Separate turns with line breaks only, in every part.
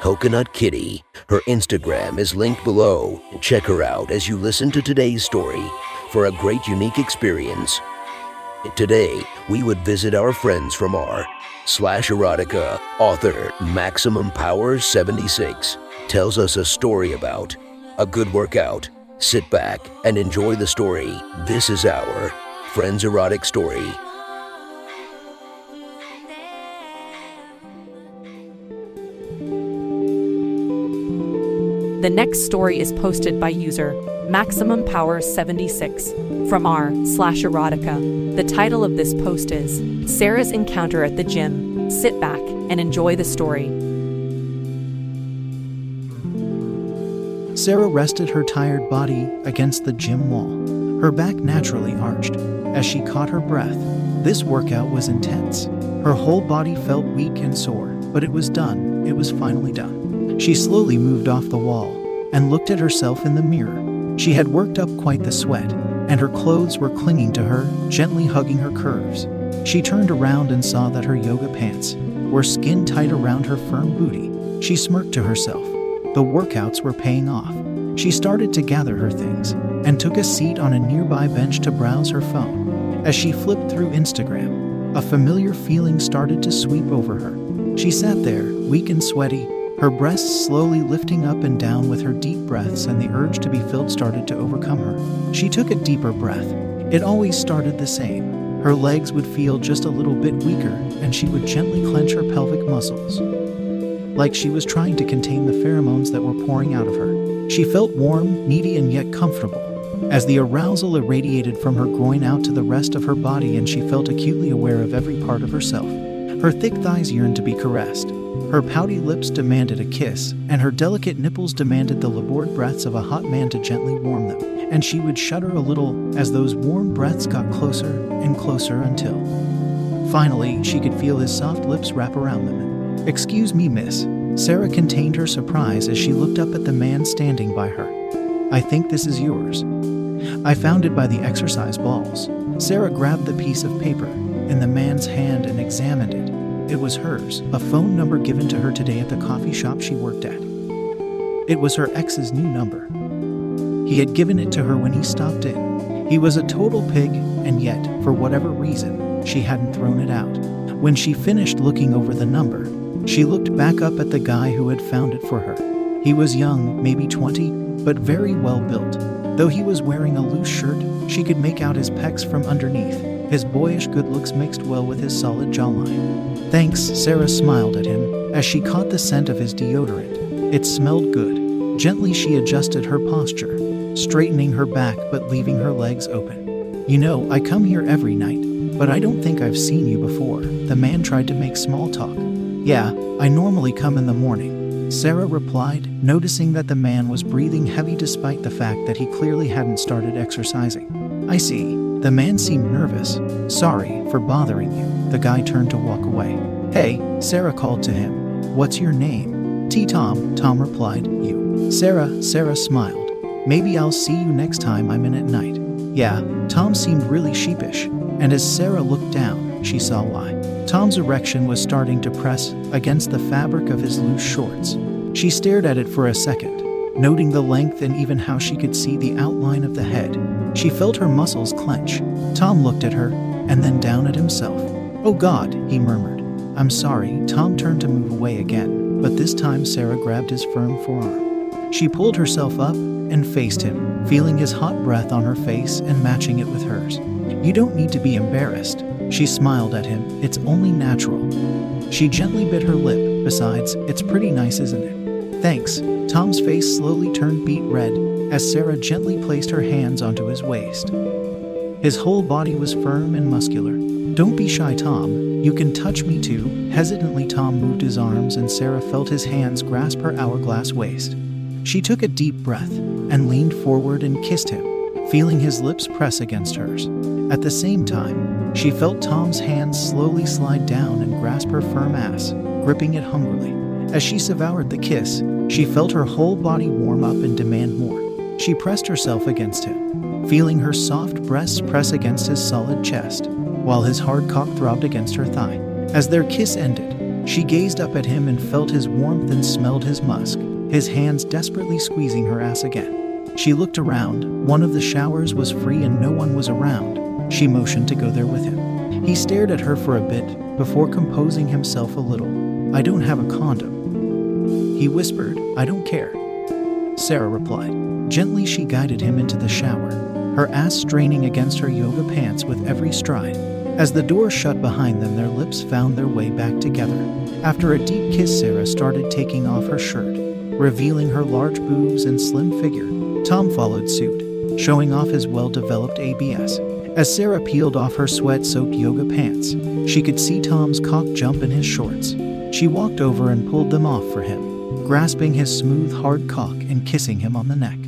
Coconut Kitty. Her Instagram is linked below. Check her out as you listen to today's story for a great, unique experience. Today, we would visit our friends from r slash erotica author Maximum Power 76 tells us a story about a good workout. Sit back and enjoy the story. This is our Friends Erotic Story.
The next story is posted by user Maximum Power 76 from r slash erotica. The title of this post is Sarah's Encounter at the Gym. Sit back and enjoy the story.
Sarah rested her tired body against the gym wall, her back naturally arched as she caught her breath. This workout was intense. Her whole body felt weak and sore, but it was done. It was finally done. She slowly moved off the wall and looked at herself in the mirror. She had worked up quite the sweat, and her clothes were clinging to her, gently hugging her curves. She turned around and saw that her yoga pants were skin tight around her firm booty. She smirked to herself. The workouts were paying off. She started to gather her things and took a seat on a nearby bench to browse her phone. As she flipped through Instagram, a familiar feeling started to sweep over her. She sat there, weak and sweaty, her breasts slowly lifting up and down with her deep breaths, and the urge to be filled started to overcome her. She took a deeper breath. It always started the same. Her legs would feel just a little bit weaker, and she would gently clench her pelvic muscles. Like she was trying to contain the pheromones that were pouring out of her. She felt warm, needy, and yet comfortable. As the arousal irradiated from her groin out to the rest of her body, and she felt acutely aware of every part of herself. Her thick thighs yearned to be caressed. Her pouty lips demanded a kiss, and her delicate nipples demanded the labored breaths of a hot man to gently warm them. And she would shudder a little as those warm breaths got closer and closer until. Finally, she could feel his soft lips wrap around them. Excuse me, miss. Sarah contained her surprise as she looked up at the man standing by her. I think this is yours. I found it by the exercise balls. Sarah grabbed the piece of paper in the man's hand and examined it. It was hers, a phone number given to her today at the coffee shop she worked at. It was her ex's new number. He had given it to her when he stopped in. He was a total pig, and yet, for whatever reason, she hadn't thrown it out. When she finished looking over the number, she looked back up at the guy who had found it for her. He was young, maybe 20, but very well built. Though he was wearing a loose shirt, she could make out his pecs from underneath. His boyish good looks mixed well with his solid jawline. Thanks, Sarah smiled at him as she caught the scent of his deodorant. It smelled good. Gently, she adjusted her posture, straightening her back but leaving her legs open. You know, I come here every night, but I don't think I've seen you before. The man tried to make small talk. Yeah, I normally come in the morning. Sarah replied, noticing that the man was breathing heavy despite the fact that he clearly hadn't started exercising. I see. The man seemed nervous. Sorry for bothering you. The guy turned to walk away. Hey, Sarah called to him. What's your name? T. Tom, Tom replied. You. Sarah, Sarah smiled. Maybe I'll see you next time I'm in at night. Yeah, Tom seemed really sheepish, and as Sarah looked down, she saw why. Tom's erection was starting to press against the fabric of his loose shorts. She stared at it for a second, noting the length and even how she could see the outline of the head. She felt her muscles clench. Tom looked at her and then down at himself. Oh God, he murmured. I'm sorry. Tom turned to move away again, but this time Sarah grabbed his firm forearm. She pulled herself up and faced him, feeling his hot breath on her face and matching it with hers. You don't need to be embarrassed. She smiled at him. It's only natural. She gently bit her lip. Besides, it's pretty nice, isn't it? Thanks. Tom's face slowly turned beet red as Sarah gently placed her hands onto his waist. His whole body was firm and muscular. Don't be shy, Tom. You can touch me too. Hesitantly, Tom moved his arms, and Sarah felt his hands grasp her hourglass waist. She took a deep breath and leaned forward and kissed him, feeling his lips press against hers. At the same time, she felt Tom's hands slowly slide down and grasp her firm ass, gripping it hungrily. As she devoured the kiss, she felt her whole body warm up and demand more. She pressed herself against him, feeling her soft breasts press against his solid chest, while his hard cock throbbed against her thigh. As their kiss ended, she gazed up at him and felt his warmth and smelled his musk, his hands desperately squeezing her ass again. She looked around. One of the showers was free and no one was around. She motioned to go there with him. He stared at her for a bit before composing himself a little. I don't have a condom. He whispered, I don't care. Sarah replied. Gently, she guided him into the shower, her ass straining against her yoga pants with every stride. As the door shut behind them, their lips found their way back together. After a deep kiss, Sarah started taking off her shirt, revealing her large boobs and slim figure. Tom followed suit, showing off his well developed ABS. As Sarah peeled off her sweat soaked yoga pants, she could see Tom's cock jump in his shorts. She walked over and pulled them off for him, grasping his smooth, hard cock and kissing him on the neck.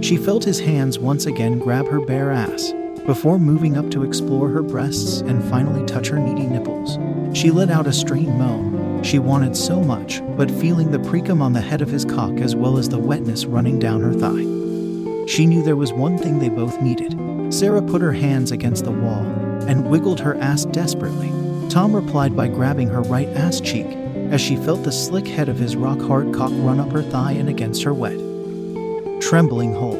She felt his hands once again grab her bare ass before moving up to explore her breasts and finally touch her needy nipples. She let out a strained moan. She wanted so much, but feeling the precum on the head of his cock as well as the wetness running down her thigh. She knew there was one thing they both needed. Sarah put her hands against the wall and wiggled her ass desperately. Tom replied by grabbing her right ass cheek as she felt the slick head of his rock hard cock run up her thigh and against her wet, trembling hole.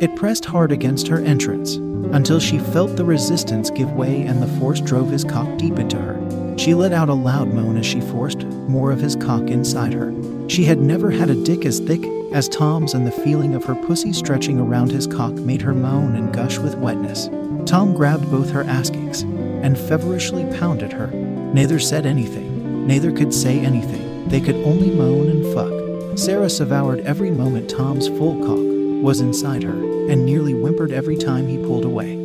It pressed hard against her entrance until she felt the resistance give way and the force drove his cock deep into her. She let out a loud moan as she forced more of his cock inside her. She had never had a dick as thick as Tom's, and the feeling of her pussy stretching around his cock made her moan and gush with wetness. Tom grabbed both her ass cheeks and feverishly pounded her. Neither said anything, neither could say anything. They could only moan and fuck. Sarah devoured every moment Tom's full cock was inside her and nearly whimpered every time he pulled away.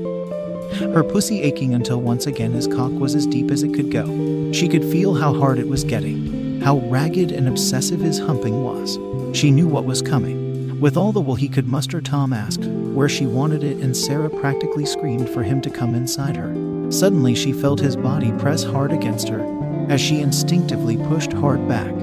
Her pussy aching until once again his cock was as deep as it could go. She could feel how hard it was getting, how ragged and obsessive his humping was. She knew what was coming. With all the will he could muster, Tom asked where she wanted it, and Sarah practically screamed for him to come inside her. Suddenly, she felt his body press hard against her as she instinctively pushed hard back.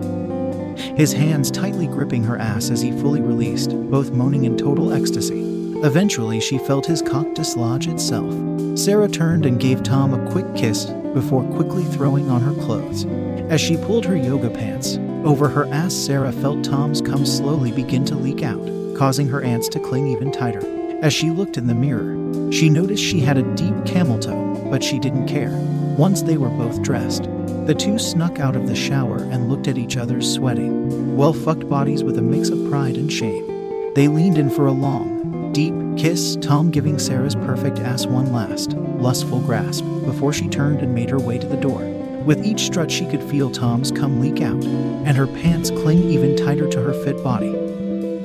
His hands tightly gripping her ass as he fully released, both moaning in total ecstasy. Eventually, she felt his cock dislodge itself. Sarah turned and gave Tom a quick kiss before quickly throwing on her clothes. As she pulled her yoga pants over her ass, Sarah felt Tom's cum slowly begin to leak out, causing her ants to cling even tighter. As she looked in the mirror, she noticed she had a deep camel toe, but she didn't care. Once they were both dressed, the two snuck out of the shower and looked at each other's sweating, well fucked bodies with a mix of pride and shame. They leaned in for a long, deep kiss, Tom giving Sarah's perfect ass one last, lustful grasp before she turned and made her way to the door. With each strut, she could feel Tom's cum leak out, and her pants cling even tighter to her fit body.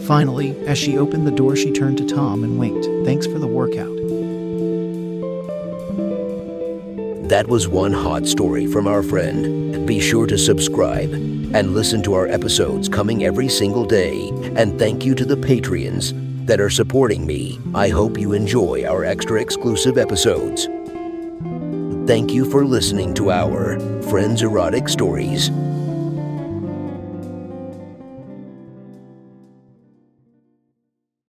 Finally, as she opened the door, she turned to Tom and winked. Thanks for the workout.
That was one hot story from our friend. Be sure to subscribe and listen to our episodes coming every single day. And thank you to the Patreons that are supporting me. I hope you enjoy our extra exclusive episodes. Thank you for listening to our Friends Erotic Stories.